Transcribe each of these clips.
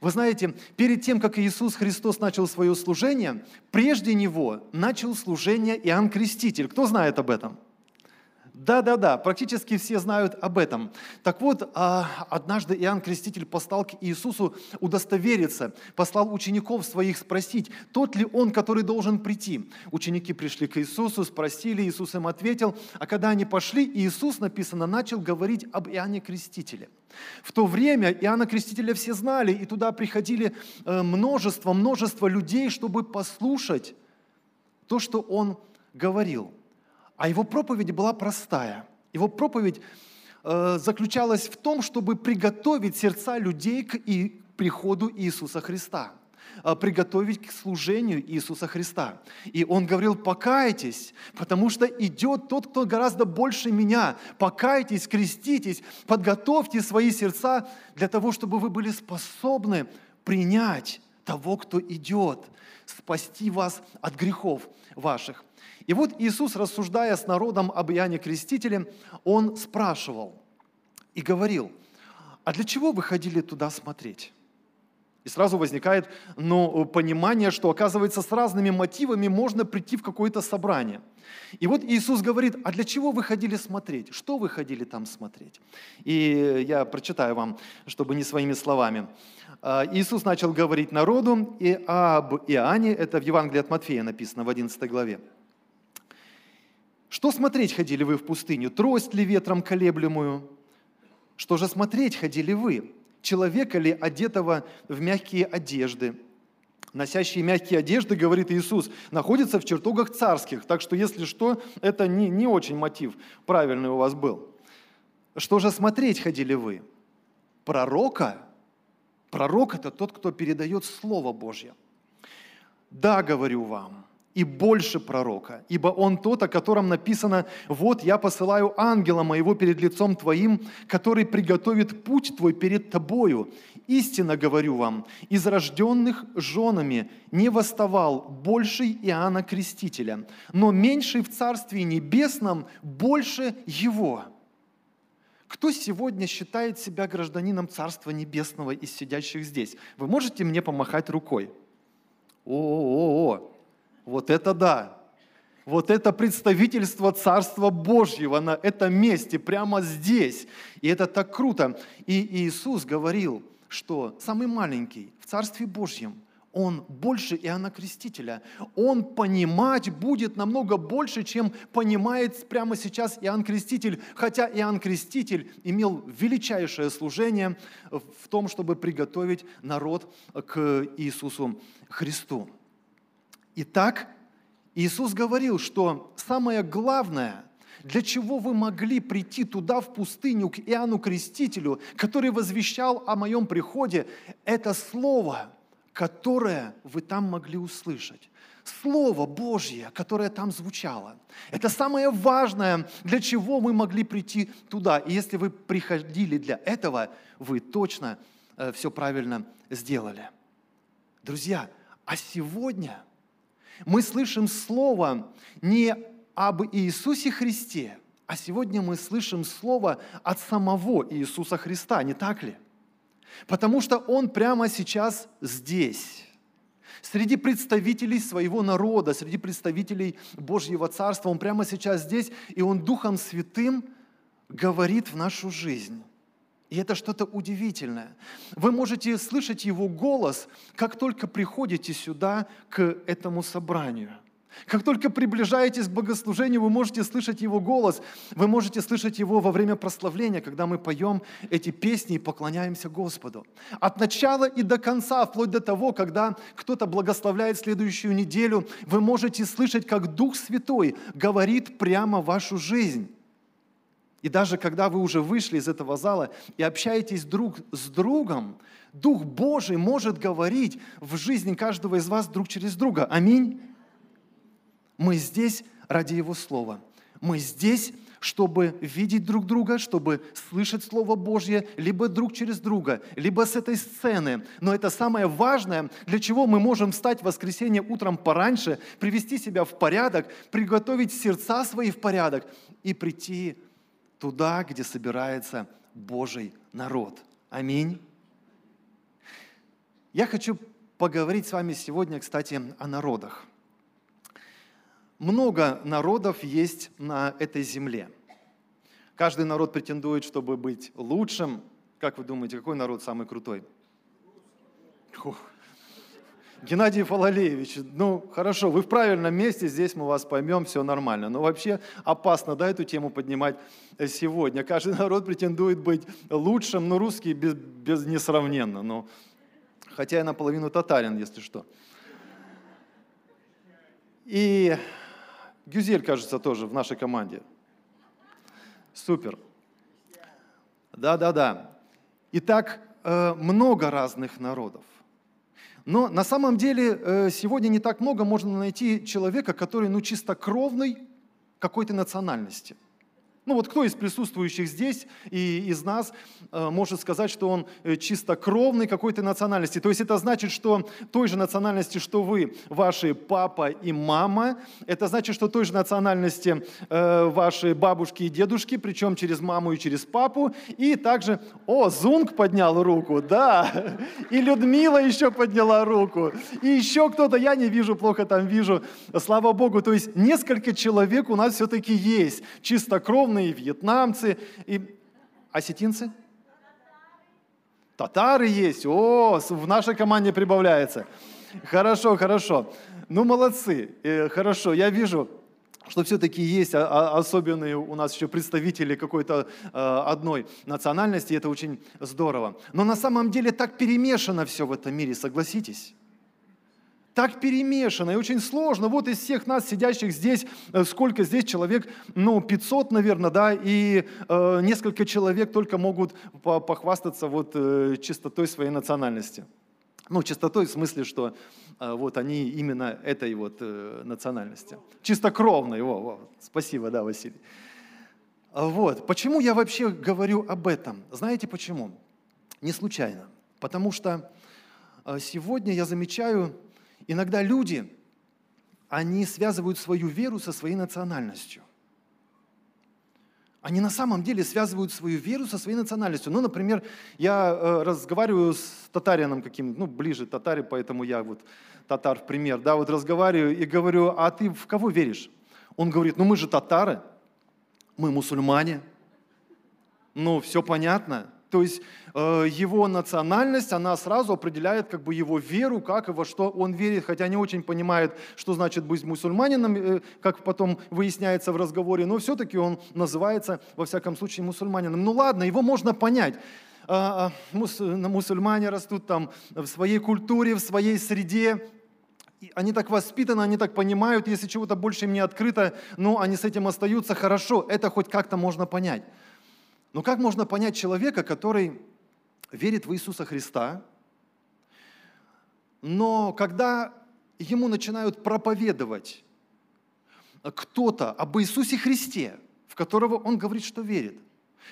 Вы знаете, перед тем, как Иисус Христос начал свое служение, прежде Него начал служение Иоанн Креститель. Кто знает об этом? Да-да-да, практически все знают об этом. Так вот, а, однажды Иоанн Креститель послал к Иисусу удостовериться, послал учеников своих спросить, тот ли он, который должен прийти. Ученики пришли к Иисусу, спросили, Иисус им ответил, а когда они пошли, Иисус, написано, начал говорить об Иоанне Крестителе. В то время Иоанна Крестителя все знали, и туда приходили э, множество, множество людей, чтобы послушать то, что он говорил – а его проповедь была простая. Его проповедь э, заключалась в том, чтобы приготовить сердца людей к и, приходу Иисуса Христа э, приготовить к служению Иисуса Христа. И он говорил, покайтесь, потому что идет тот, кто гораздо больше меня. Покайтесь, креститесь, подготовьте свои сердца для того, чтобы вы были способны принять того, кто идет, спасти вас от грехов ваших. И вот Иисус, рассуждая с народом об Иоанне Крестителе, Он спрашивал и говорил, а для чего вы ходили туда смотреть? И сразу возникает ну, понимание, что, оказывается, с разными мотивами можно прийти в какое-то собрание. И вот Иисус говорит, а для чего вы ходили смотреть? Что вы ходили там смотреть? И я прочитаю вам, чтобы не своими словами. А, Иисус начал говорить народу и об Иоанне, это в Евангелии от Матфея написано в 11 главе. Что смотреть ходили вы в пустыню? Трость ли ветром колеблемую? Что же смотреть ходили вы? Человека ли, одетого в мягкие одежды? Носящие мягкие одежды, говорит Иисус, находятся в чертогах царских. Так что, если что, это не, не очень мотив правильный у вас был. Что же смотреть ходили вы? Пророка? Пророк – это тот, кто передает Слово Божье. Да, говорю вам, и больше пророка, ибо он тот, о котором написано, «Вот я посылаю ангела моего перед лицом твоим, который приготовит путь твой перед тобою. Истинно говорю вам, из рожденных женами не восставал больший Иоанна Крестителя, но меньший в Царстве Небесном больше его». Кто сегодня считает себя гражданином Царства Небесного из сидящих здесь? Вы можете мне помахать рукой? О-о-о! Вот это да! Вот это представительство Царства Божьего на этом месте, прямо здесь. И это так круто. И Иисус говорил, что самый маленький в Царстве Божьем, он больше Иоанна Крестителя. Он понимать будет намного больше, чем понимает прямо сейчас Иоанн Креститель. Хотя Иоанн Креститель имел величайшее служение в том, чтобы приготовить народ к Иисусу Христу. Итак, Иисус говорил, что самое главное, для чего вы могли прийти туда, в пустыню, к Иоанну Крестителю, который возвещал о моем приходе, это Слово, которое вы там могли услышать. Слово Божье, которое там звучало. Это самое важное, для чего мы могли прийти туда. И если вы приходили для этого, вы точно э, все правильно сделали. Друзья, а сегодня – мы слышим слово не об Иисусе Христе, а сегодня мы слышим слово от самого Иисуса Христа, не так ли? Потому что Он прямо сейчас здесь, среди представителей своего народа, среди представителей Божьего Царства. Он прямо сейчас здесь, и Он Духом Святым говорит в нашу жизнь. И это что-то удивительное. Вы можете слышать Его голос, как только приходите сюда, к этому собранию. Как только приближаетесь к богослужению, вы можете слышать Его голос. Вы можете слышать Его во время прославления, когда мы поем эти песни и поклоняемся Господу. От начала и до конца, вплоть до того, когда кто-то благословляет следующую неделю, вы можете слышать, как Дух Святой говорит прямо вашу жизнь. И даже когда вы уже вышли из этого зала и общаетесь друг с другом, Дух Божий может говорить в жизни каждого из вас друг через друга. Аминь. Мы здесь ради Его Слова. Мы здесь, чтобы видеть друг друга, чтобы слышать Слово Божье, либо друг через друга, либо с этой сцены. Но это самое важное, для чего мы можем встать в воскресенье утром пораньше, привести себя в порядок, приготовить сердца свои в порядок и прийти туда, где собирается Божий народ. Аминь. Я хочу поговорить с вами сегодня, кстати, о народах. Много народов есть на этой земле. Каждый народ претендует, чтобы быть лучшим. Как вы думаете, какой народ самый крутой? Фух. Геннадий Фалалеевич, ну хорошо, вы в правильном месте, здесь мы вас поймем, все нормально. Но вообще опасно, да, эту тему поднимать сегодня. Каждый народ претендует быть лучшим, но русский без, без несравненно. Но хотя я наполовину татарин, если что. И Гюзель, кажется, тоже в нашей команде. Супер. Да-да-да. Итак, э, много разных народов. Но на самом деле э, сегодня не так много можно найти человека, который ну, чистокровный какой-то национальности – ну вот кто из присутствующих здесь и из нас э, может сказать, что он э, чистокровный какой-то национальности? То есть это значит, что той же национальности, что вы, ваши папа и мама, это значит, что той же национальности э, ваши бабушки и дедушки, причем через маму и через папу. И также, о, Зунг поднял руку, да, и Людмила еще подняла руку, и еще кто-то, я не вижу, плохо там вижу, слава Богу. То есть несколько человек у нас все-таки есть, чистокровные и вьетнамцы, и осетинцы? Татары есть. О, в нашей команде прибавляется. Хорошо, хорошо. Ну, молодцы. Э, хорошо, я вижу, что все-таки есть особенные у нас еще представители какой-то э, одной национальности, и это очень здорово. Но на самом деле так перемешано все в этом мире, согласитесь? Так перемешано и очень сложно. Вот из всех нас, сидящих здесь, э, сколько здесь человек, ну, 500, наверное, да, и э, несколько человек только могут похвастаться вот э, чистотой своей национальности. Ну, чистотой в смысле, что э, вот они именно этой вот э, национальности. Чистокровной, во, во. спасибо, да, Василий. Вот, почему я вообще говорю об этом? Знаете почему? Не случайно. Потому что э, сегодня я замечаю, Иногда люди, они связывают свою веру со своей национальностью. Они на самом деле связывают свою веру со своей национальностью. Ну, например, я э, разговариваю с татарином каким ну, ближе татаре, поэтому я вот татар в пример, да, вот разговариваю и говорю, а ты в кого веришь? Он говорит, ну мы же татары, мы мусульмане. Ну, все понятно. То есть э, его национальность, она сразу определяет как бы его веру, как и во что он верит, хотя не очень понимает, что значит быть мусульманином, э, как потом выясняется в разговоре, но все-таки он называется, во всяком случае, мусульманином. Ну ладно, его можно понять. Э, мусульмане растут там в своей культуре, в своей среде, они так воспитаны, они так понимают, если чего-то больше им не открыто, но они с этим остаются хорошо, это хоть как-то можно понять. Но как можно понять человека, который верит в Иисуса Христа, но когда ему начинают проповедовать кто-то об Иисусе Христе, в которого он говорит, что верит,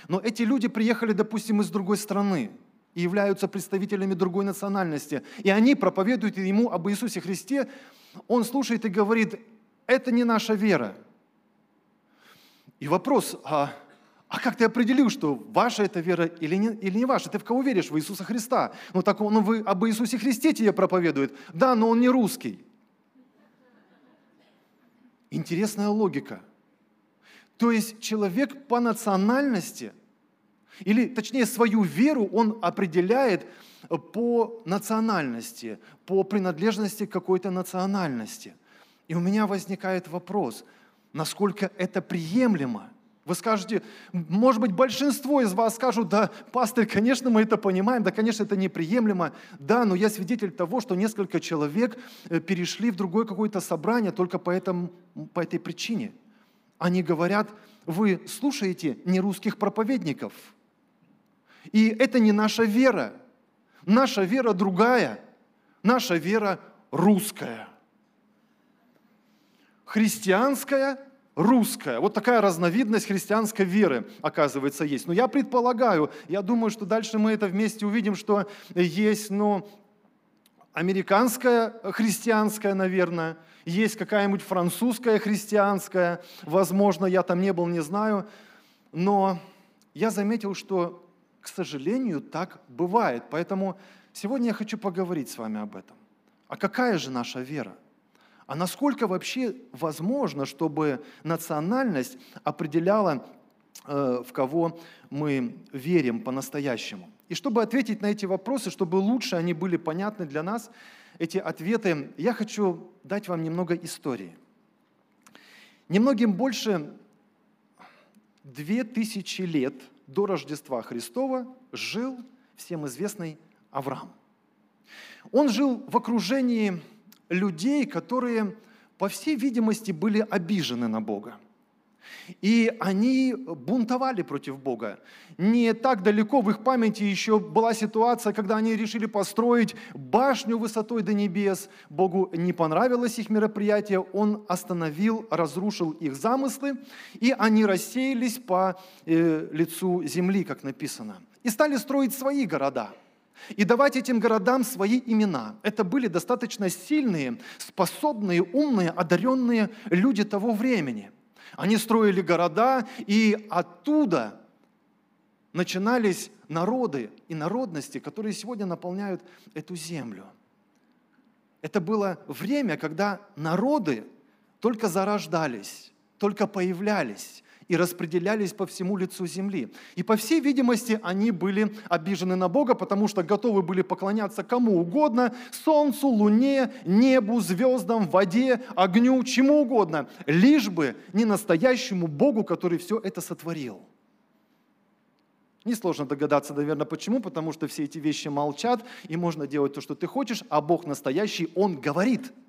но эти люди приехали, допустим, из другой страны и являются представителями другой национальности, и они проповедуют ему об Иисусе Христе, он слушает и говорит, это не наша вера. И вопрос, а а как ты определил, что ваша это вера или не, или не ваша? Ты в кого веришь? В Иисуса Христа. Ну так он вы, об Иисусе Христе тебе проповедует. Да, но он не русский. Интересная логика. То есть человек по национальности, или точнее свою веру он определяет по национальности, по принадлежности к какой-то национальности. И у меня возникает вопрос, насколько это приемлемо? Вы скажете, может быть, большинство из вас скажут, да, пастор, конечно, мы это понимаем, да, конечно, это неприемлемо, да, но я свидетель того, что несколько человек э, перешли в другое какое-то собрание только по, этому, по этой причине. Они говорят, вы слушаете нерусских проповедников, и это не наша вера. Наша вера другая, наша вера русская. Христианская русская. Вот такая разновидность христианской веры, оказывается, есть. Но я предполагаю, я думаю, что дальше мы это вместе увидим, что есть, ну, американская христианская, наверное, есть какая-нибудь французская христианская, возможно, я там не был, не знаю, но я заметил, что, к сожалению, так бывает. Поэтому Сегодня я хочу поговорить с вами об этом. А какая же наша вера? А насколько вообще возможно, чтобы национальность определяла, э, в кого мы верим по-настоящему? И чтобы ответить на эти вопросы, чтобы лучше они были понятны для нас, эти ответы, я хочу дать вам немного истории. Немногим больше две тысячи лет до Рождества Христова жил всем известный Авраам. Он жил в окружении людей, которые, по всей видимости, были обижены на Бога. И они бунтовали против Бога. Не так далеко в их памяти еще была ситуация, когда они решили построить башню высотой до небес. Богу не понравилось их мероприятие, Он остановил, разрушил их замыслы, и они рассеялись по э, лицу земли, как написано. И стали строить свои города – и давать этим городам свои имена. Это были достаточно сильные, способные, умные, одаренные люди того времени. Они строили города, и оттуда начинались народы и народности, которые сегодня наполняют эту землю. Это было время, когда народы только зарождались, только появлялись и распределялись по всему лицу земли. И по всей видимости они были обижены на Бога, потому что готовы были поклоняться кому угодно, солнцу, луне, небу, звездам, воде, огню, чему угодно, лишь бы не настоящему Богу, который все это сотворил. Несложно догадаться, наверное, почему, потому что все эти вещи молчат, и можно делать то, что ты хочешь, а Бог настоящий, Он говорит –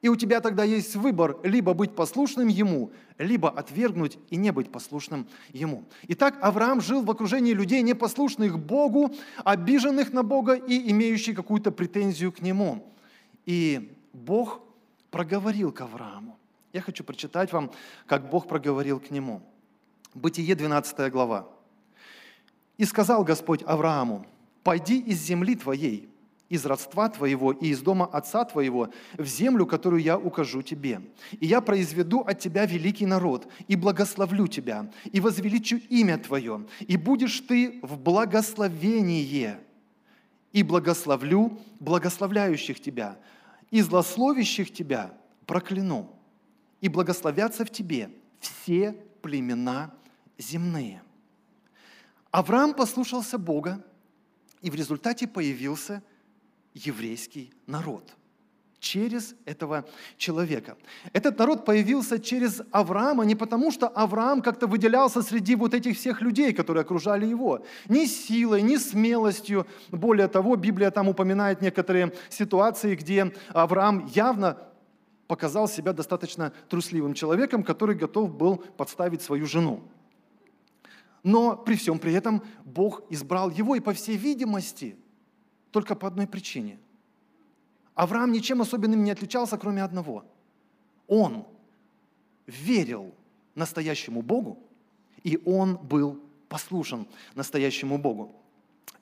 и у тебя тогда есть выбор либо быть послушным Ему, либо отвергнуть и не быть послушным Ему. Итак, Авраам жил в окружении людей, непослушных Богу, обиженных на Бога и имеющих какую-то претензию к Нему. И Бог проговорил к Аврааму. Я хочу прочитать вам, как Бог проговорил к нему. Бытие 12 глава. «И сказал Господь Аврааму, «Пойди из земли твоей, из родства твоего и из дома отца твоего в землю, которую я укажу тебе. И я произведу от тебя великий народ, и благословлю тебя, и возвеличу имя твое, и будешь ты в благословении, и благословлю благословляющих тебя, и злословящих тебя прокляну, и благословятся в тебе все племена земные». Авраам послушался Бога, и в результате появился – еврейский народ через этого человека. Этот народ появился через Авраама не потому, что Авраам как-то выделялся среди вот этих всех людей, которые окружали его. Ни силой, ни смелостью. Более того, Библия там упоминает некоторые ситуации, где Авраам явно показал себя достаточно трусливым человеком, который готов был подставить свою жену. Но при всем при этом Бог избрал его, и по всей видимости – только по одной причине. Авраам ничем особенным не отличался, кроме одного. Он верил настоящему Богу, и он был послушен настоящему Богу.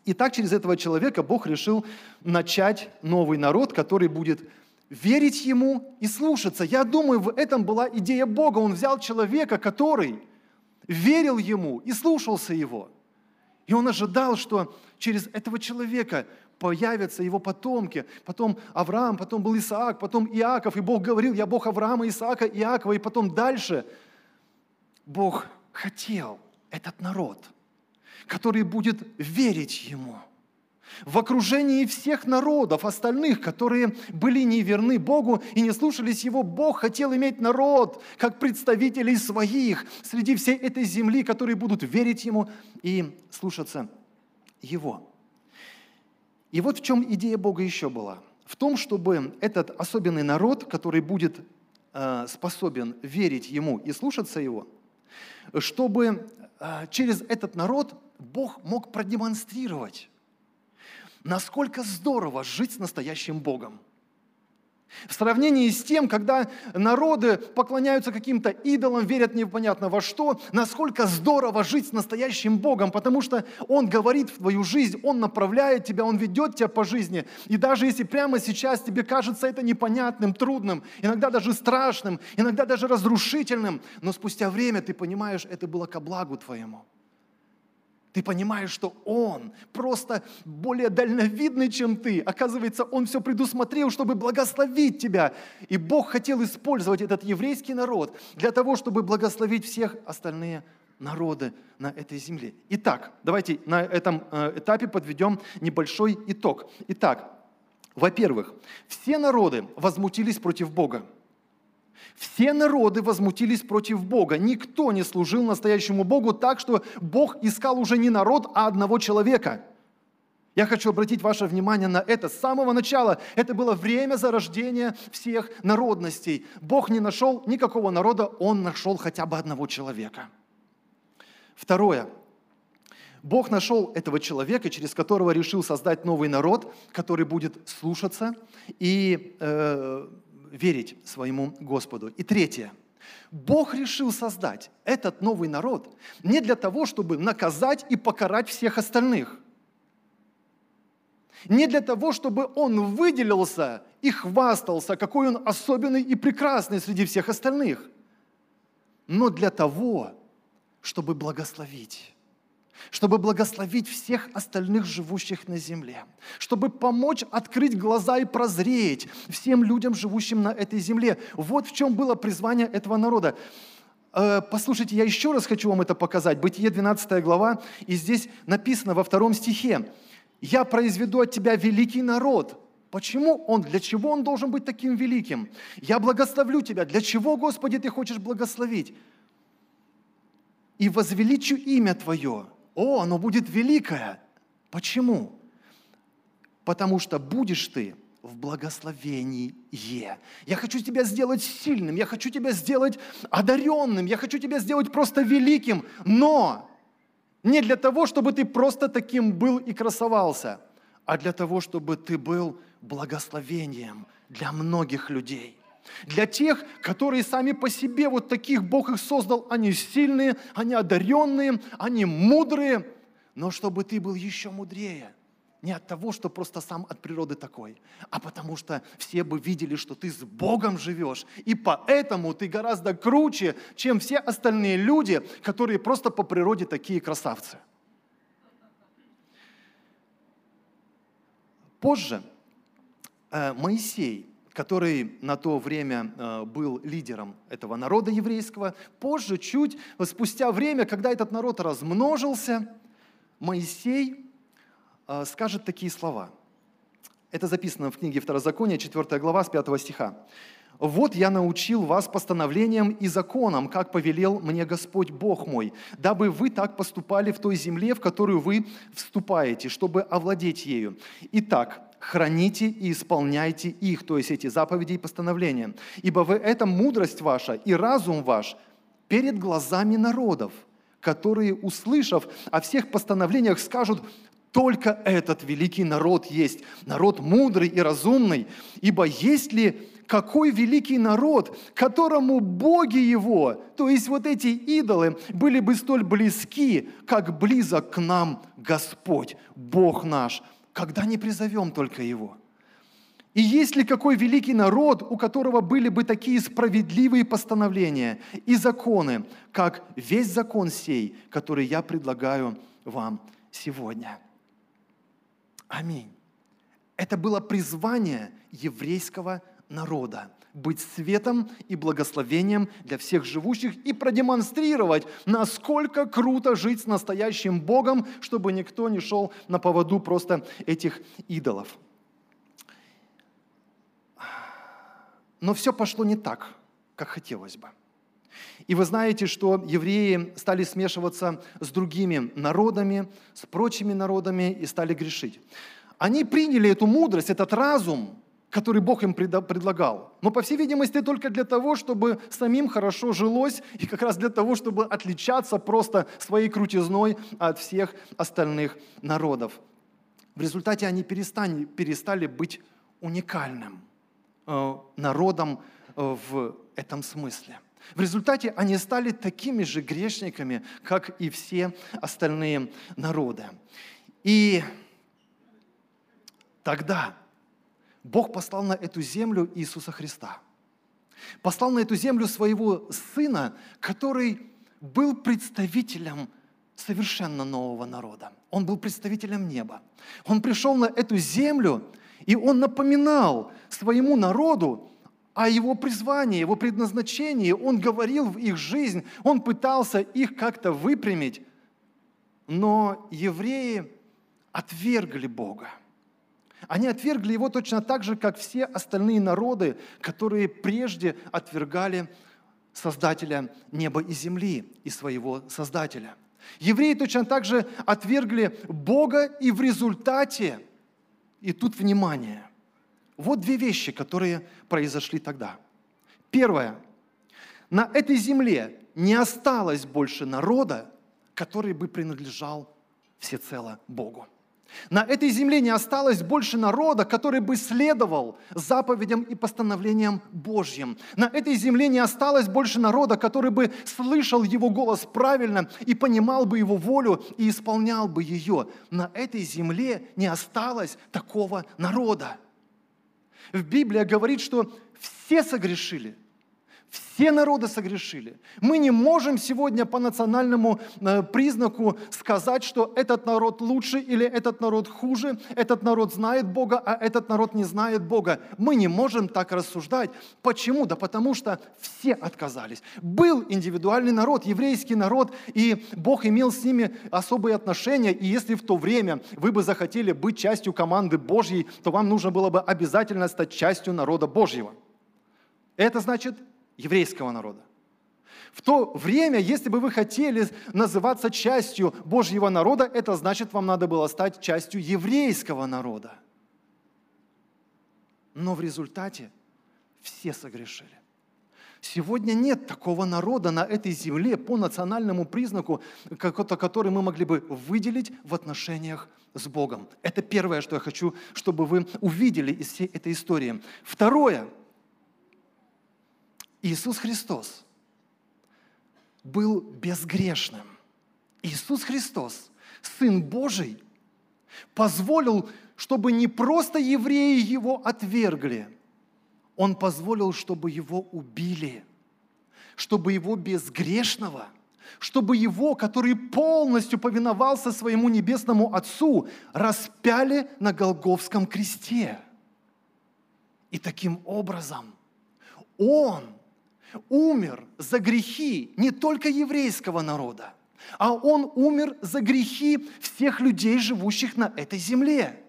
И так через этого человека Бог решил начать новый народ, который будет верить Ему и слушаться. Я думаю, в этом была идея Бога. Он взял человека, который верил Ему и слушался Его. И он ожидал, что через этого человека появятся его потомки. Потом Авраам, потом был Исаак, потом Иаков. И Бог говорил, я Бог Авраама, Исаака, Иакова. И потом дальше Бог хотел этот народ, который будет верить Ему. В окружении всех народов, остальных, которые были неверны Богу и не слушались Его, Бог хотел иметь народ, как представителей своих, среди всей этой земли, которые будут верить Ему и слушаться Его. И вот в чем идея Бога еще была. В том, чтобы этот особенный народ, который будет э, способен верить Ему и слушаться Его, чтобы э, через этот народ Бог мог продемонстрировать, насколько здорово жить с настоящим Богом – в сравнении с тем, когда народы поклоняются каким-то идолам, верят непонятно во что, насколько здорово жить с настоящим Богом, потому что Он говорит в твою жизнь, Он направляет тебя, Он ведет тебя по жизни. И даже если прямо сейчас тебе кажется это непонятным, трудным, иногда даже страшным, иногда даже разрушительным, но спустя время ты понимаешь, это было ко благу твоему. Ты понимаешь, что Он просто более дальновидный, чем ты. Оказывается, Он все предусмотрел, чтобы благословить тебя. И Бог хотел использовать этот еврейский народ для того, чтобы благословить всех остальные народы на этой земле. Итак, давайте на этом э, этапе подведем небольшой итог. Итак, во-первых, все народы возмутились против Бога. Все народы возмутились против Бога. Никто не служил настоящему Богу так, что Бог искал уже не народ, а одного человека. Я хочу обратить ваше внимание на это. С самого начала это было время зарождения всех народностей. Бог не нашел никакого народа, Он нашел хотя бы одного человека. Второе. Бог нашел этого человека, через которого решил создать новый народ, который будет слушаться и э, верить своему Господу. И третье. Бог решил создать этот новый народ не для того, чтобы наказать и покарать всех остальных. Не для того, чтобы он выделился и хвастался, какой он особенный и прекрасный среди всех остальных, но для того, чтобы благословить чтобы благословить всех остальных живущих на земле, чтобы помочь открыть глаза и прозреть всем людям, живущим на этой земле. Вот в чем было призвание этого народа. Э, послушайте, я еще раз хочу вам это показать. Бытие 12 глава, и здесь написано во втором стихе. «Я произведу от тебя великий народ». Почему он, для чего он должен быть таким великим? «Я благословлю тебя». Для чего, Господи, ты хочешь благословить? «И возвеличу имя Твое, о, оно будет великое. Почему? Потому что будешь ты в благословении. Я хочу тебя сделать сильным, я хочу тебя сделать одаренным, я хочу тебя сделать просто великим, но не для того, чтобы ты просто таким был и красовался, а для того, чтобы ты был благословением для многих людей. Для тех, которые сами по себе, вот таких Бог их создал, они сильные, они одаренные, они мудрые, но чтобы ты был еще мудрее. Не от того, что просто сам от природы такой, а потому что все бы видели, что ты с Богом живешь. И поэтому ты гораздо круче, чем все остальные люди, которые просто по природе такие красавцы. Позже э, Моисей который на то время э, был лидером этого народа еврейского. Позже, чуть спустя время, когда этот народ размножился, Моисей э, скажет такие слова. Это записано в книге Второзакония, 4 глава, с 5 стиха. «Вот я научил вас постановлениям и законам, как повелел мне Господь Бог мой, дабы вы так поступали в той земле, в которую вы вступаете, чтобы овладеть ею. Итак, храните и исполняйте их, то есть эти заповеди и постановления. Ибо вы, это мудрость ваша и разум ваш перед глазами народов, которые, услышав о всех постановлениях, скажут, только этот великий народ есть, народ мудрый и разумный, ибо есть ли какой великий народ, которому боги его, то есть вот эти идолы, были бы столь близки, как близок к нам Господь, Бог наш, когда не призовем только Его. И есть ли какой великий народ, у которого были бы такие справедливые постановления и законы, как весь закон сей, который я предлагаю вам сегодня? Аминь. Это было призвание еврейского народа быть светом и благословением для всех живущих и продемонстрировать, насколько круто жить с настоящим Богом, чтобы никто не шел на поводу просто этих идолов. Но все пошло не так, как хотелось бы. И вы знаете, что евреи стали смешиваться с другими народами, с прочими народами и стали грешить. Они приняли эту мудрость, этот разум, который Бог им предлагал. Но, по всей видимости, только для того, чтобы самим хорошо жилось, и как раз для того, чтобы отличаться просто своей крутизной от всех остальных народов. В результате они перестали, перестали быть уникальным э, народом э, в этом смысле. В результате они стали такими же грешниками, как и все остальные народы. И тогда Бог послал на эту землю Иисуса Христа. Послал на эту землю своего Сына, который был представителем совершенно нового народа. Он был представителем неба. Он пришел на эту землю, и он напоминал своему народу о его призвании, его предназначении. Он говорил в их жизнь, он пытался их как-то выпрямить. Но евреи отвергли Бога. Они отвергли его точно так же, как все остальные народы, которые прежде отвергали Создателя неба и земли и своего Создателя. Евреи точно так же отвергли Бога и в результате, и тут внимание, вот две вещи, которые произошли тогда. Первое. На этой земле не осталось больше народа, который бы принадлежал всецело Богу. На этой земле не осталось больше народа, который бы следовал заповедям и постановлениям Божьим. На этой земле не осталось больше народа, который бы слышал его голос правильно и понимал бы его волю и исполнял бы ее. На этой земле не осталось такого народа. В Библии говорит, что все согрешили – все народы согрешили. Мы не можем сегодня по национальному э, признаку сказать, что этот народ лучше или этот народ хуже, этот народ знает Бога, а этот народ не знает Бога. Мы не можем так рассуждать. Почему? Да потому что все отказались. Был индивидуальный народ, еврейский народ, и Бог имел с ними особые отношения. И если в то время вы бы захотели быть частью команды Божьей, то вам нужно было бы обязательно стать частью народа Божьего. Это значит еврейского народа. В то время, если бы вы хотели называться частью Божьего народа, это значит, вам надо было стать частью еврейского народа. Но в результате все согрешили. Сегодня нет такого народа на этой земле по национальному признаку, который мы могли бы выделить в отношениях с Богом. Это первое, что я хочу, чтобы вы увидели из всей этой истории. Второе – Иисус Христос был безгрешным. Иисус Христос, Сын Божий, позволил, чтобы не просто евреи его отвергли, он позволил, чтобы его убили, чтобы его безгрешного, чтобы его, который полностью повиновался своему небесному Отцу, распяли на Голговском кресте. И таким образом он умер за грехи не только еврейского народа, а Он умер за грехи всех людей, живущих на этой земле.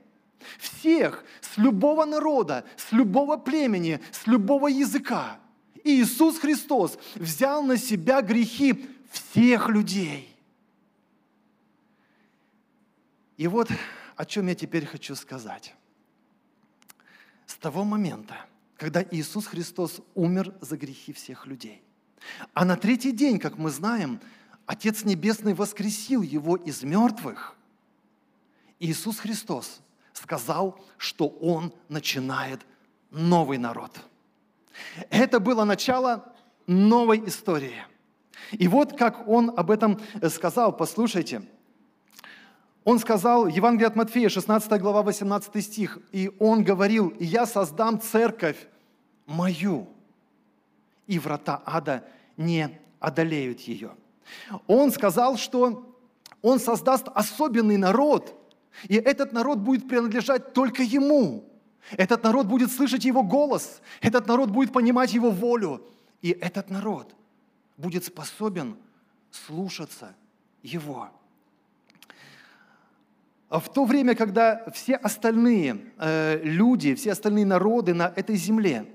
Всех, с любого народа, с любого племени, с любого языка. И Иисус Христос взял на себя грехи всех людей. И вот о чем я теперь хочу сказать. С того момента, когда Иисус Христос умер за грехи всех людей. А на третий день, как мы знаем, Отец Небесный воскресил его из мертвых. Иисус Христос сказал, что Он начинает новый народ. Это было начало новой истории. И вот как Он об этом сказал, послушайте – он сказал, Евангелие от Матфея, 16 глава, 18 стих, и он говорил, «И я создам церковь мою, и врата ада не одолеют ее». Он сказал, что он создаст особенный народ, и этот народ будет принадлежать только ему. Этот народ будет слышать его голос, этот народ будет понимать его волю, и этот народ будет способен слушаться его. А в то время, когда все остальные э, люди, все остальные народы на этой земле,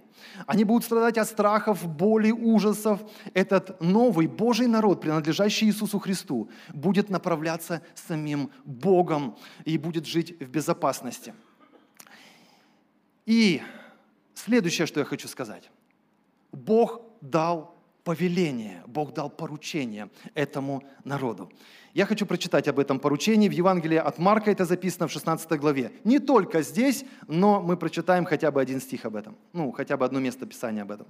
они будут страдать от страхов, боли, ужасов, этот новый Божий народ, принадлежащий Иисусу Христу, будет направляться самим Богом и будет жить в безопасности. И следующее, что я хочу сказать. Бог дал повеление, Бог дал поручение этому народу. Я хочу прочитать об этом поручении в Евангелии от Марка, это записано в 16 главе. Не только здесь, но мы прочитаем хотя бы один стих об этом, ну, хотя бы одно место Писания об этом.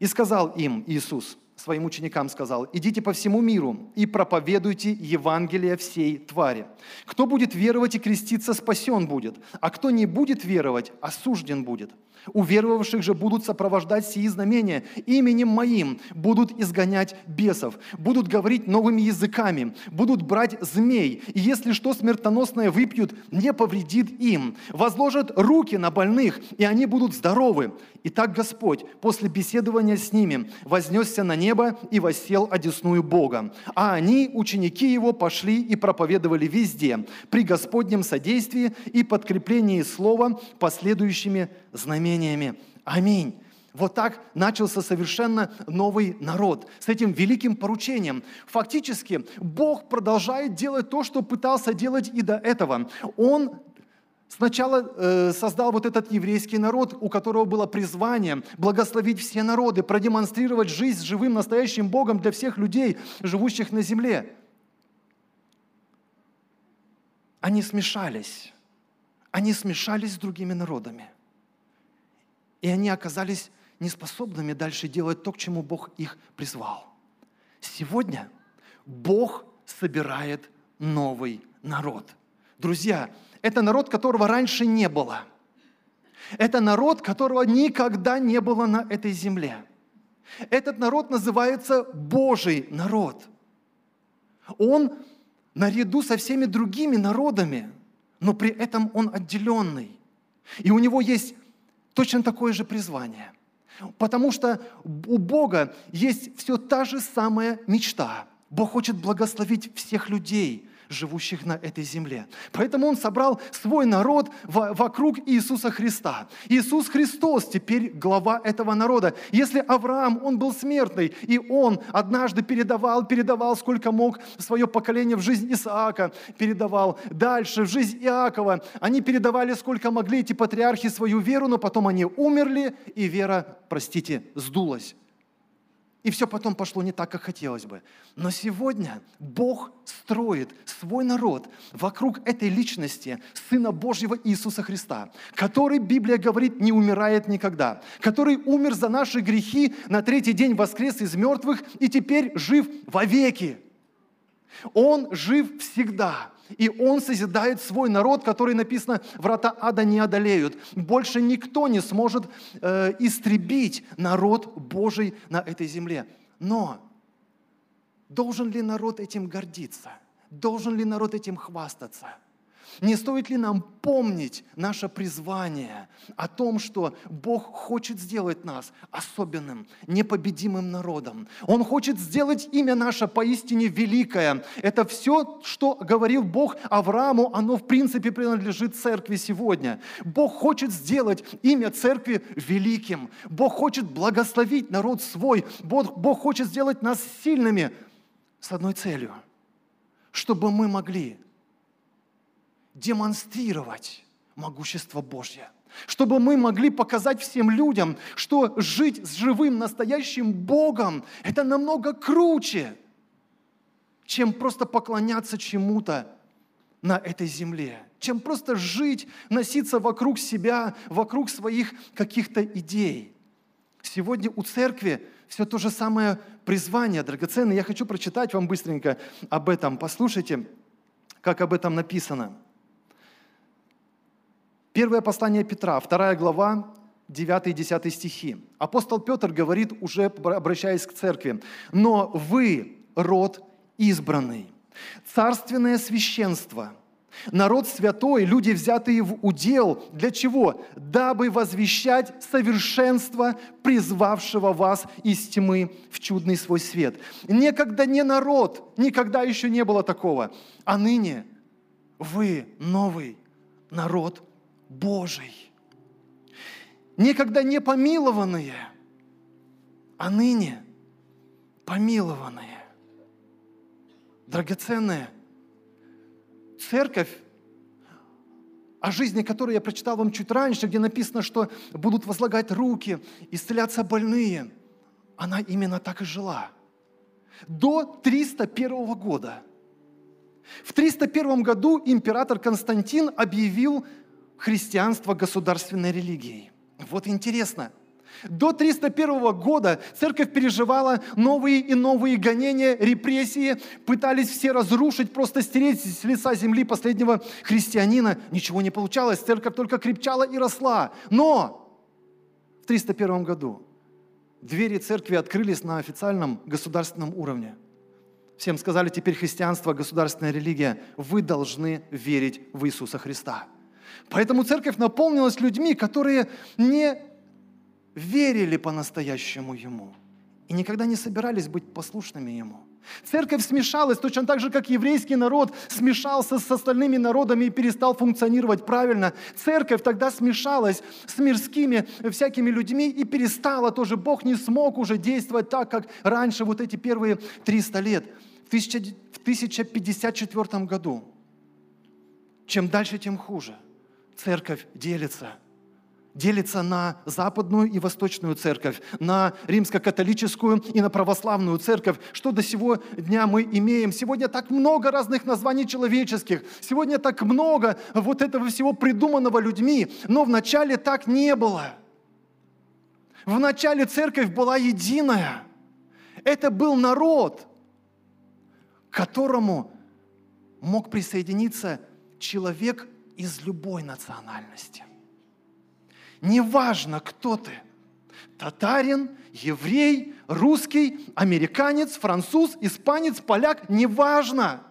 «И сказал им Иисус, своим ученикам сказал, «Идите по всему миру и проповедуйте Евангелие всей твари. Кто будет веровать и креститься, спасен будет, а кто не будет веровать, осужден будет». У веровавших же будут сопровождать сии знамения. Именем моим будут изгонять бесов, будут говорить новыми языками, будут брать змей. И если что смертоносное выпьют, не повредит им. Возложат руки на больных, и они будут здоровы. Итак, Господь после беседования с ними вознесся на небо и воссел одесную Бога. А они, ученики его, пошли и проповедовали везде, при Господнем содействии и подкреплении слова последующими знамениями. Аминь. Вот так начался совершенно новый народ с этим великим поручением. Фактически Бог продолжает делать то, что пытался делать и до этого. Он Сначала э, создал вот этот еврейский народ, у которого было призвание благословить все народы, продемонстрировать жизнь с живым настоящим Богом для всех людей, живущих на земле. Они смешались. Они смешались с другими народами. И они оказались неспособными дальше делать то, к чему Бог их призвал. Сегодня Бог собирает новый народ. Друзья, это народ, которого раньше не было. Это народ, которого никогда не было на этой земле. Этот народ называется Божий народ. Он наряду со всеми другими народами, но при этом он отделенный. И у него есть точно такое же призвание. Потому что у Бога есть все та же самая мечта. Бог хочет благословить всех людей, живущих на этой земле. Поэтому Он собрал свой народ вокруг Иисуса Христа. Иисус Христос теперь глава этого народа. Если Авраам, он был смертный, и он однажды передавал, передавал сколько мог свое поколение в жизнь Исаака, передавал дальше в жизнь Иакова. Они передавали сколько могли эти патриархи свою веру, но потом они умерли, и вера, простите, сдулась. И все потом пошло не так, как хотелось бы. Но сегодня Бог строит свой народ вокруг этой личности, Сына Божьего Иисуса Христа, который, Библия говорит, не умирает никогда, который умер за наши грехи, на третий день воскрес из мертвых и теперь жив вовеки. Он жив всегда. И Он созидает свой народ, который написано, врата ада не одолеют. Больше никто не сможет э, истребить народ Божий на этой земле. Но должен ли народ этим гордиться? Должен ли народ этим хвастаться? Не стоит ли нам помнить наше призвание о том, что Бог хочет сделать нас особенным, непобедимым народом? Он хочет сделать имя наше поистине великое. Это все, что говорил Бог Аврааму, оно в принципе принадлежит церкви сегодня. Бог хочет сделать имя церкви великим. Бог хочет благословить народ свой. Бог, Бог хочет сделать нас сильными с одной целью, чтобы мы могли демонстрировать могущество Божье. Чтобы мы могли показать всем людям, что жить с живым, настоящим Богом – это намного круче, чем просто поклоняться чему-то на этой земле, чем просто жить, носиться вокруг себя, вокруг своих каких-то идей. Сегодня у церкви все то же самое призвание драгоценное. Я хочу прочитать вам быстренько об этом. Послушайте, как об этом написано – Первое послание Петра, вторая глава, 9 и 10 стихи. Апостол Петр говорит, уже обращаясь к церкви, «Но вы род избранный, царственное священство, народ святой, люди, взятые в удел. Для чего? Дабы возвещать совершенство призвавшего вас из тьмы в чудный свой свет. Некогда не народ, никогда еще не было такого, а ныне вы новый народ Божий. Никогда не помилованные, а ныне помилованные. Драгоценная церковь, о жизни которой я прочитал вам чуть раньше, где написано, что будут возлагать руки, исцеляться больные, она именно так и жила. До 301 года. В 301 году император Константин объявил христианство государственной религией. Вот интересно, До 301 года церковь переживала новые и новые гонения, репрессии, пытались все разрушить, просто стереть с лица земли последнего христианина. Ничего не получалось, церковь только крепчала и росла. Но в 301 году двери церкви открылись на официальном государственном уровне. Всем сказали, теперь христианство, государственная религия, вы должны верить в Иисуса Христа. Поэтому церковь наполнилась людьми, которые не верили по-настоящему Ему и никогда не собирались быть послушными Ему. Церковь смешалась точно так же, как еврейский народ смешался с остальными народами и перестал функционировать правильно. Церковь тогда смешалась с мирскими всякими людьми и перестала тоже. Бог не смог уже действовать так, как раньше, вот эти первые 300 лет. В 1054 году, чем дальше, тем хуже, церковь делится – делится на западную и восточную церковь, на римско-католическую и на православную церковь. Что до сего дня мы имеем? Сегодня так много разных названий человеческих, сегодня так много вот этого всего придуманного людьми, но вначале так не было. Вначале церковь была единая. Это был народ, к которому мог присоединиться человек из любой национальности. Неважно, кто ты. Татарин, еврей, русский, американец, француз, испанец, поляк, неважно.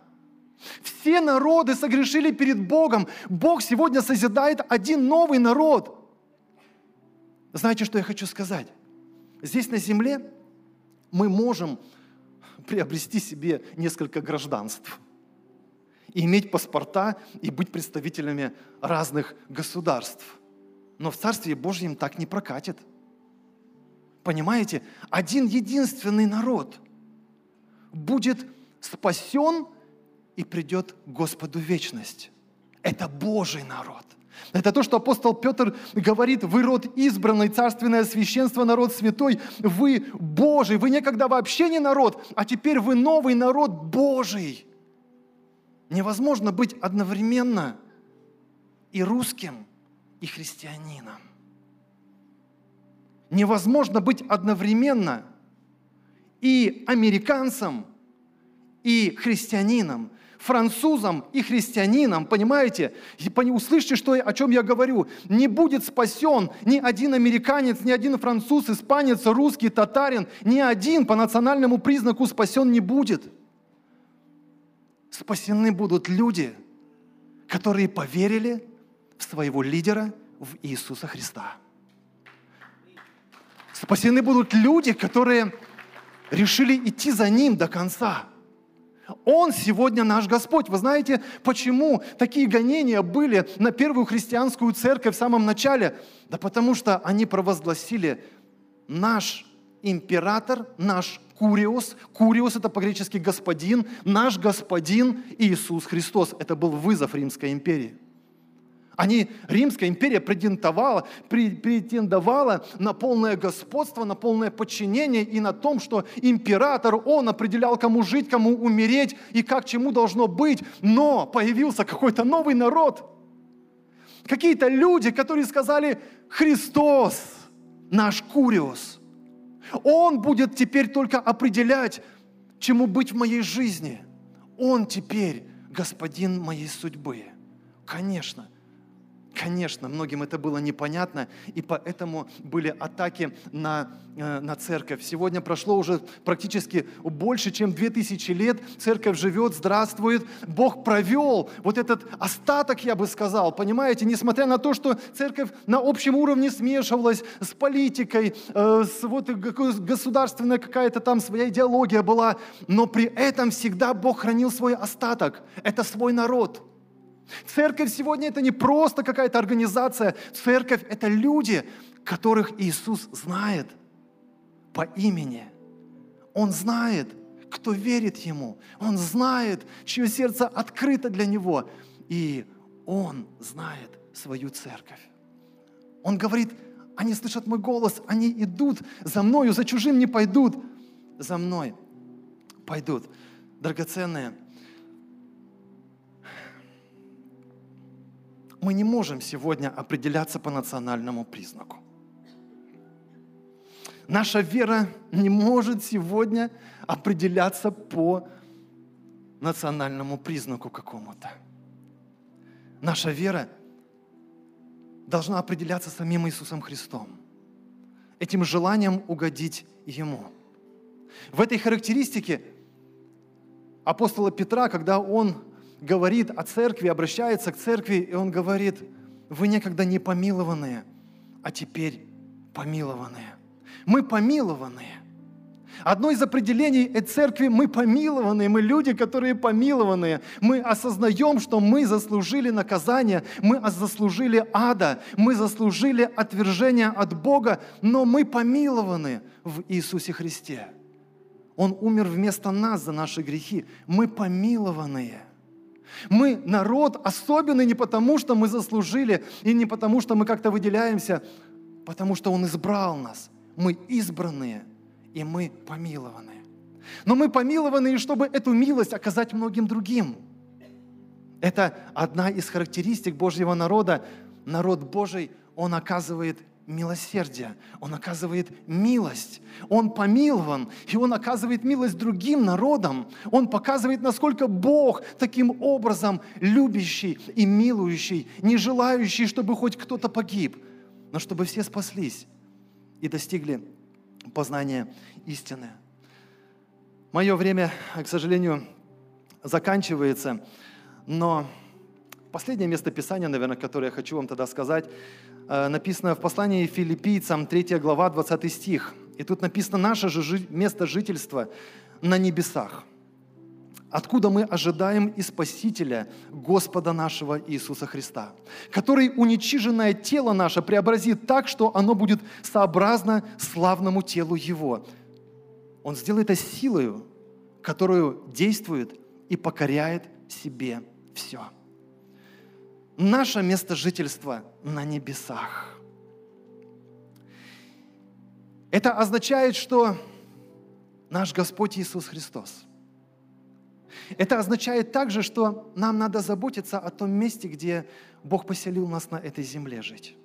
Все народы согрешили перед Богом. Бог сегодня созидает один новый народ. Знаете, что я хочу сказать? Здесь на земле мы можем приобрести себе несколько гражданств и иметь паспорта и быть представителями разных государств. Но в Царстве Божьем так не прокатит. Понимаете? Один единственный народ будет спасен и придет к Господу вечность. Это Божий народ. Это то, что апостол Петр говорит, вы род избранный, царственное священство, народ святой, вы Божий, вы некогда вообще не народ, а теперь вы новый народ Божий. Невозможно быть одновременно и русским, и христианином. Невозможно быть одновременно и американцем, и христианином, французом и христианином, понимаете? Услышьте, что, о чем я говорю. Не будет спасен ни один американец, ни один француз, испанец, русский, татарин, ни один по национальному признаку спасен не будет. Спасены будут люди, которые поверили в своего лидера, в Иисуса Христа. Спасены будут люди, которые решили идти за Ним до конца. Он сегодня наш Господь. Вы знаете, почему такие гонения были на первую христианскую церковь в самом начале? Да потому что они провозгласили наш император, наш Куриос. Куриос это по-гречески господин, наш господин Иисус Христос. Это был вызов Римской империи. Они, Римская империя претендовала, претендовала на полное господство, на полное подчинение и на том, что император, он определял, кому жить, кому умереть и как чему должно быть. Но появился какой-то новый народ. Какие-то люди, которые сказали, Христос, наш Куриос. Он будет теперь только определять, чему быть в моей жизни. Он теперь господин моей судьбы. Конечно, Конечно, многим это было непонятно, и поэтому были атаки на, э, на церковь. Сегодня прошло уже практически больше, чем 2000 лет. Церковь живет, здравствует. Бог провел вот этот остаток, я бы сказал, понимаете, несмотря на то, что церковь на общем уровне смешивалась с политикой, э, с вот государственная какая-то там своя идеология была, но при этом всегда Бог хранил свой остаток. Это свой народ – Церковь сегодня это не просто какая-то организация. Церковь это люди, которых Иисус знает по имени. Он знает, кто верит Ему. Он знает, чье сердце открыто для Него. И Он знает свою церковь. Он говорит, они слышат мой голос, они идут за мною, за чужим не пойдут, за мной пойдут. Драгоценные, мы не можем сегодня определяться по национальному признаку. Наша вера не может сегодня определяться по национальному признаку какому-то. Наша вера должна определяться самим Иисусом Христом, этим желанием угодить Ему. В этой характеристике апостола Петра, когда он говорит о церкви, обращается к церкви, и он говорит, вы некогда не помилованные, а теперь помилованные. Мы помилованные. Одно из определений этой церкви – мы помилованные, мы люди, которые помилованные. Мы осознаем, что мы заслужили наказание, мы заслужили ада, мы заслужили отвержение от Бога, но мы помилованы в Иисусе Христе. Он умер вместо нас за наши грехи. Мы помилованные. Мы народ особенный не потому, что мы заслужили, и не потому, что мы как-то выделяемся, потому что Он избрал нас. Мы избранные, и мы помилованы. Но мы помилованы, чтобы эту милость оказать многим другим. Это одна из характеристик Божьего народа. Народ Божий, он оказывает милосердие, он оказывает милость, он помилован, и он оказывает милость другим народам. Он показывает, насколько Бог таким образом любящий и милующий, не желающий, чтобы хоть кто-то погиб, но чтобы все спаслись и достигли познания истины. Мое время, к сожалению, заканчивается, но последнее место Писания, наверное, которое я хочу вам тогда сказать, написано в послании филиппийцам, 3 глава, 20 стих. И тут написано «Наше же место жительства на небесах» откуда мы ожидаем и Спасителя, Господа нашего Иисуса Христа, который уничиженное тело наше преобразит так, что оно будет сообразно славному телу Его. Он сделает это силою, которую действует и покоряет себе все. Наше место жительства на небесах. Это означает, что наш Господь Иисус Христос – это означает также, что нам надо заботиться о том месте, где Бог поселил нас на этой земле жить.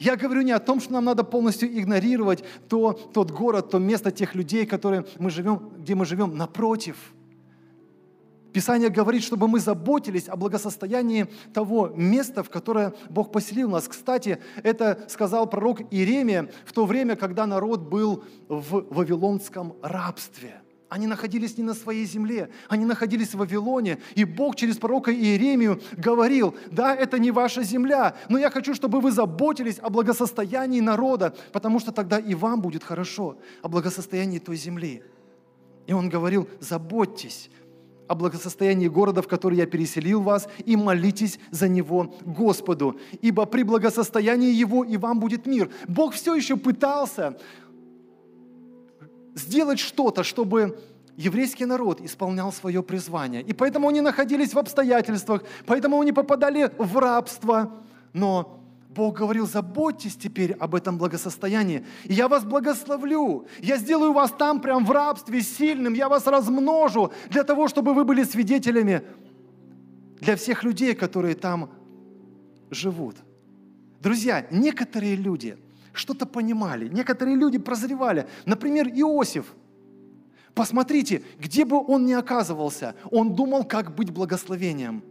Я говорю не о том, что нам надо полностью игнорировать то, тот город, то место тех людей, которые мы живем, где мы живем. Напротив, Писание говорит, чтобы мы заботились о благосостоянии того места, в которое Бог поселил нас. Кстати, это сказал пророк Иеремия в то время, когда народ был в вавилонском рабстве – они находились не на своей земле, они находились в Вавилоне. И Бог через пророка Иеремию говорил, да, это не ваша земля, но я хочу, чтобы вы заботились о благосостоянии народа, потому что тогда и вам будет хорошо, о благосостоянии той земли. И он говорил, заботьтесь о благосостоянии города, в который я переселил вас, и молитесь за него Господу, ибо при благосостоянии его и вам будет мир. Бог все еще пытался сделать что-то, чтобы еврейский народ исполнял свое призвание. И поэтому они находились в обстоятельствах, поэтому они попадали в рабство. Но Бог говорил, заботьтесь теперь об этом благосостоянии. И я вас благословлю. Я сделаю вас там прям в рабстве сильным. Я вас размножу для того, чтобы вы были свидетелями для всех людей, которые там живут. Друзья, некоторые люди – что-то понимали. Некоторые люди прозревали. Например, Иосиф. Посмотрите, где бы он ни оказывался, он думал, как быть благословением.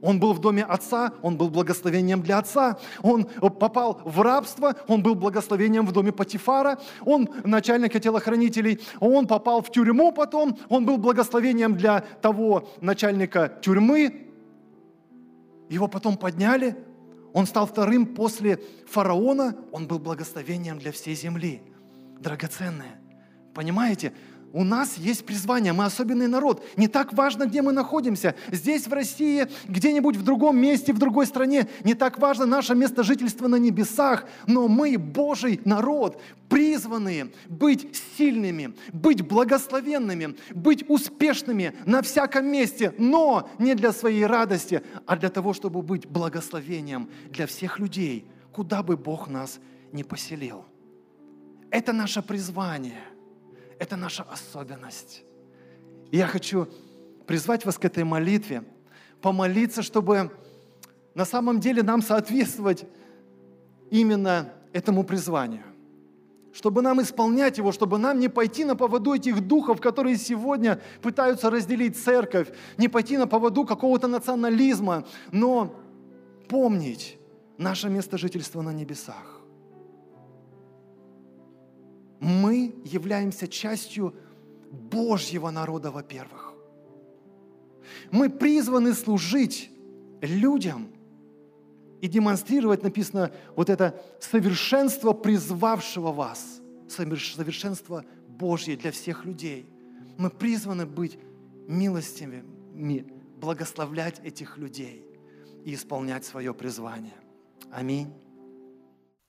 Он был в доме отца, он был благословением для отца. Он попал в рабство, он был благословением в доме Патифара. Он начальника телохранителей. Он попал в тюрьму потом, он был благословением для того начальника тюрьмы. Его потом подняли, он стал вторым после фараона, он был благословением для всей земли. Драгоценное. Понимаете? У нас есть призвание, мы особенный народ. Не так важно, где мы находимся. Здесь, в России, где-нибудь в другом месте, в другой стране. Не так важно наше место жительства на небесах. Но мы, Божий народ, призванные быть сильными, быть благословенными, быть успешными на всяком месте. Но не для своей радости, а для того, чтобы быть благословением для всех людей, куда бы Бог нас не поселил. Это наше призвание – это наша особенность. И я хочу призвать вас к этой молитве, помолиться, чтобы на самом деле нам соответствовать именно этому призванию. чтобы нам исполнять его, чтобы нам не пойти на поводу этих духов, которые сегодня пытаются разделить церковь, не пойти на поводу какого-то национализма, но помнить наше место жительства на небесах. Мы являемся частью Божьего народа, во-первых. Мы призваны служить людям и демонстрировать, написано, вот это совершенство призвавшего вас, совершенство Божье для всех людей. Мы призваны быть милостивыми, благословлять этих людей и исполнять свое призвание. Аминь.